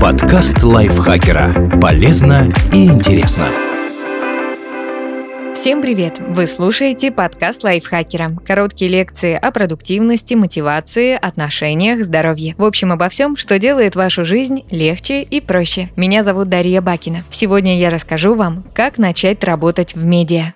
Подкаст лайфхакера. Полезно и интересно. Всем привет! Вы слушаете подкаст лайфхакера. Короткие лекции о продуктивности, мотивации, отношениях, здоровье. В общем, обо всем, что делает вашу жизнь легче и проще. Меня зовут Дарья Бакина. Сегодня я расскажу вам, как начать работать в медиа.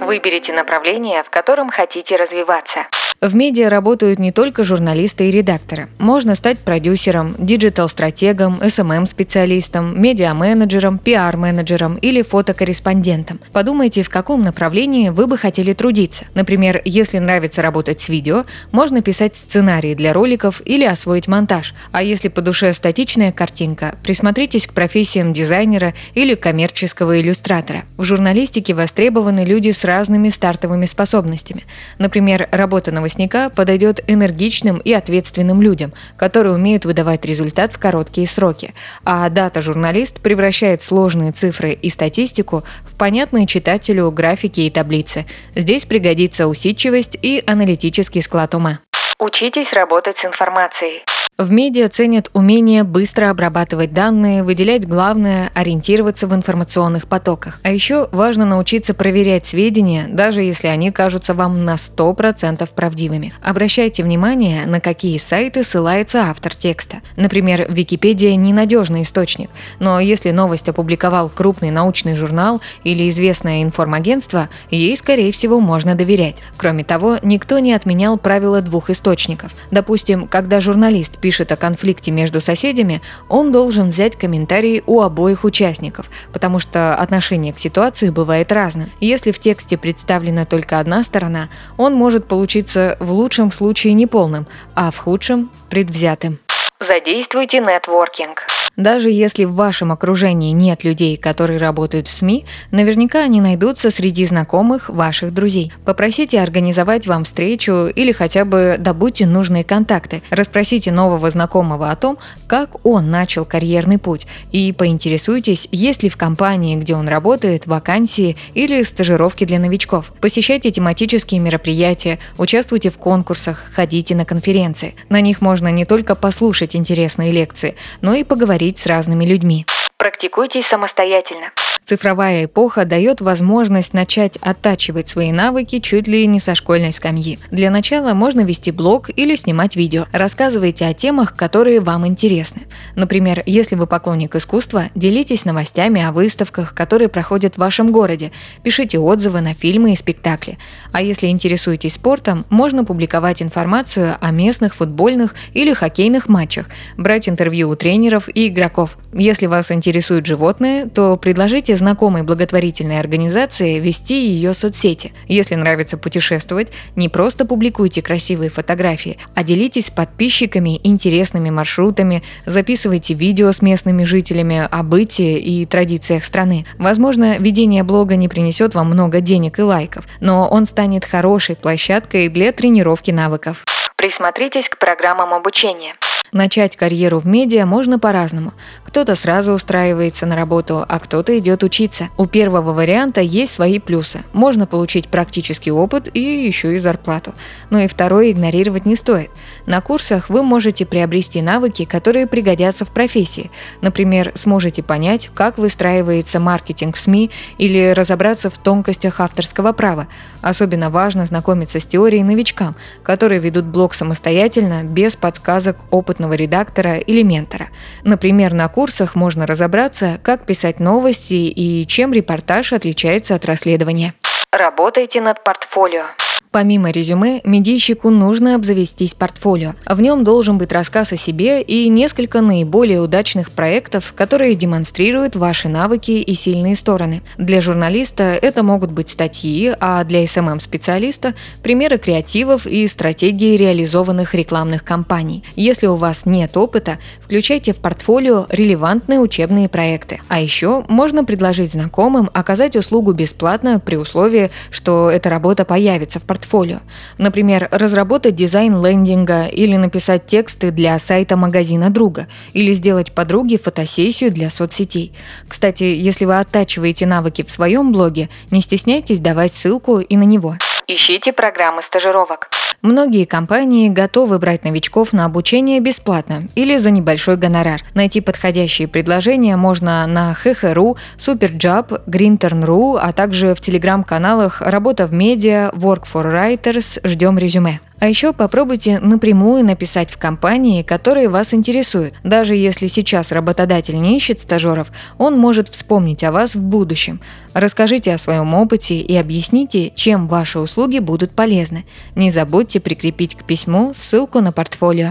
Выберите направление, в котором хотите развиваться. В медиа работают не только журналисты и редакторы. Можно стать продюсером, digital -стратегом, SMM-специалистом, медиа-менеджером, пиар-менеджером или фотокорреспондентом. Подумайте, в каком направлении вы бы хотели трудиться. Например, если нравится работать с видео, можно писать сценарии для роликов или освоить монтаж. А если по душе статичная картинка, присмотритесь к профессиям дизайнера или коммерческого иллюстратора. В журналистике востребованы люди с разными стартовыми способностями. Например, работа на новостника подойдет энергичным и ответственным людям, которые умеют выдавать результат в короткие сроки. А дата-журналист превращает сложные цифры и статистику в понятные читателю графики и таблицы. Здесь пригодится усидчивость и аналитический склад ума. Учитесь работать с информацией. В медиа ценят умение быстро обрабатывать данные, выделять главное, ориентироваться в информационных потоках. А еще важно научиться проверять сведения, даже если они кажутся вам на 100% правдивыми. Обращайте внимание, на какие сайты ссылается автор текста. Например, Википедия – ненадежный источник, но если новость опубликовал крупный научный журнал или известное информагентство, ей, скорее всего, можно доверять. Кроме того, никто не отменял правила двух источников. Допустим, когда журналист пишет о конфликте между соседями, он должен взять комментарии у обоих участников, потому что отношение к ситуации бывает разным. Если в тексте представлена только одна сторона, он может получиться в лучшем случае неполным, а в худшем – предвзятым. Задействуйте нетворкинг. Даже если в вашем окружении нет людей, которые работают в СМИ, наверняка они найдутся среди знакомых ваших друзей. Попросите организовать вам встречу или хотя бы добудьте нужные контакты. Расспросите нового знакомого о том, как он начал карьерный путь и поинтересуйтесь, есть ли в компании, где он работает, вакансии или стажировки для новичков. Посещайте тематические мероприятия, участвуйте в конкурсах, ходите на конференции. На них можно не только послушать интересные лекции, но и поговорить говорить с разными людьми. Практикуйтесь самостоятельно. Цифровая эпоха дает возможность начать оттачивать свои навыки чуть ли не со школьной скамьи. Для начала можно вести блог или снимать видео. Рассказывайте о темах, которые вам интересны. Например, если вы поклонник искусства, делитесь новостями о выставках, которые проходят в вашем городе. Пишите отзывы на фильмы и спектакли. А если интересуетесь спортом, можно публиковать информацию о местных футбольных или хоккейных матчах, брать интервью у тренеров и игроков. Если вас интересуют животные, то предложите Помогите знакомой благотворительной организации вести ее соцсети. Если нравится путешествовать, не просто публикуйте красивые фотографии, а делитесь с подписчиками интересными маршрутами, записывайте видео с местными жителями о бытии и традициях страны. Возможно, ведение блога не принесет вам много денег и лайков, но он станет хорошей площадкой для тренировки навыков. Присмотритесь к программам обучения. Начать карьеру в медиа можно по-разному. Кто-то сразу устраивается на работу, а кто-то идет учиться. У первого варианта есть свои плюсы. Можно получить практический опыт и еще и зарплату. Но и второй игнорировать не стоит. На курсах вы можете приобрести навыки, которые пригодятся в профессии. Например, сможете понять, как выстраивается маркетинг в СМИ или разобраться в тонкостях авторского права. Особенно важно знакомиться с теорией новичкам, которые ведут блог самостоятельно, без подсказок опытного редактора или ментора. Например, на курсах можно разобраться, как писать новости и чем репортаж отличается от расследования. Работайте над портфолио. Помимо резюме, медийщику нужно обзавестись портфолио. В нем должен быть рассказ о себе и несколько наиболее удачных проектов, которые демонстрируют ваши навыки и сильные стороны. Для журналиста это могут быть статьи, а для SMM-специалиста эм – примеры креативов и стратегии реализованных рекламных кампаний. Если у вас нет опыта, включайте в портфолио релевантные учебные проекты. А еще можно предложить знакомым оказать услугу бесплатно при условии, что эта работа появится в портфолио портфолио. Например, разработать дизайн лендинга или написать тексты для сайта магазина друга, или сделать подруге фотосессию для соцсетей. Кстати, если вы оттачиваете навыки в своем блоге, не стесняйтесь давать ссылку и на него. Ищите программы стажировок. Многие компании готовы брать новичков на обучение бесплатно или за небольшой гонорар. Найти подходящие предложения можно на HH.ru, Superjob, Grintern.ru, а также в телеграм-каналах «Работа в медиа», «Work for Writers», «Ждем резюме». А еще попробуйте напрямую написать в компании, которые вас интересуют. Даже если сейчас работодатель не ищет стажеров, он может вспомнить о вас в будущем. Расскажите о своем опыте и объясните, чем ваши услуги будут полезны. Не забудьте прикрепить к письму ссылку на портфолио.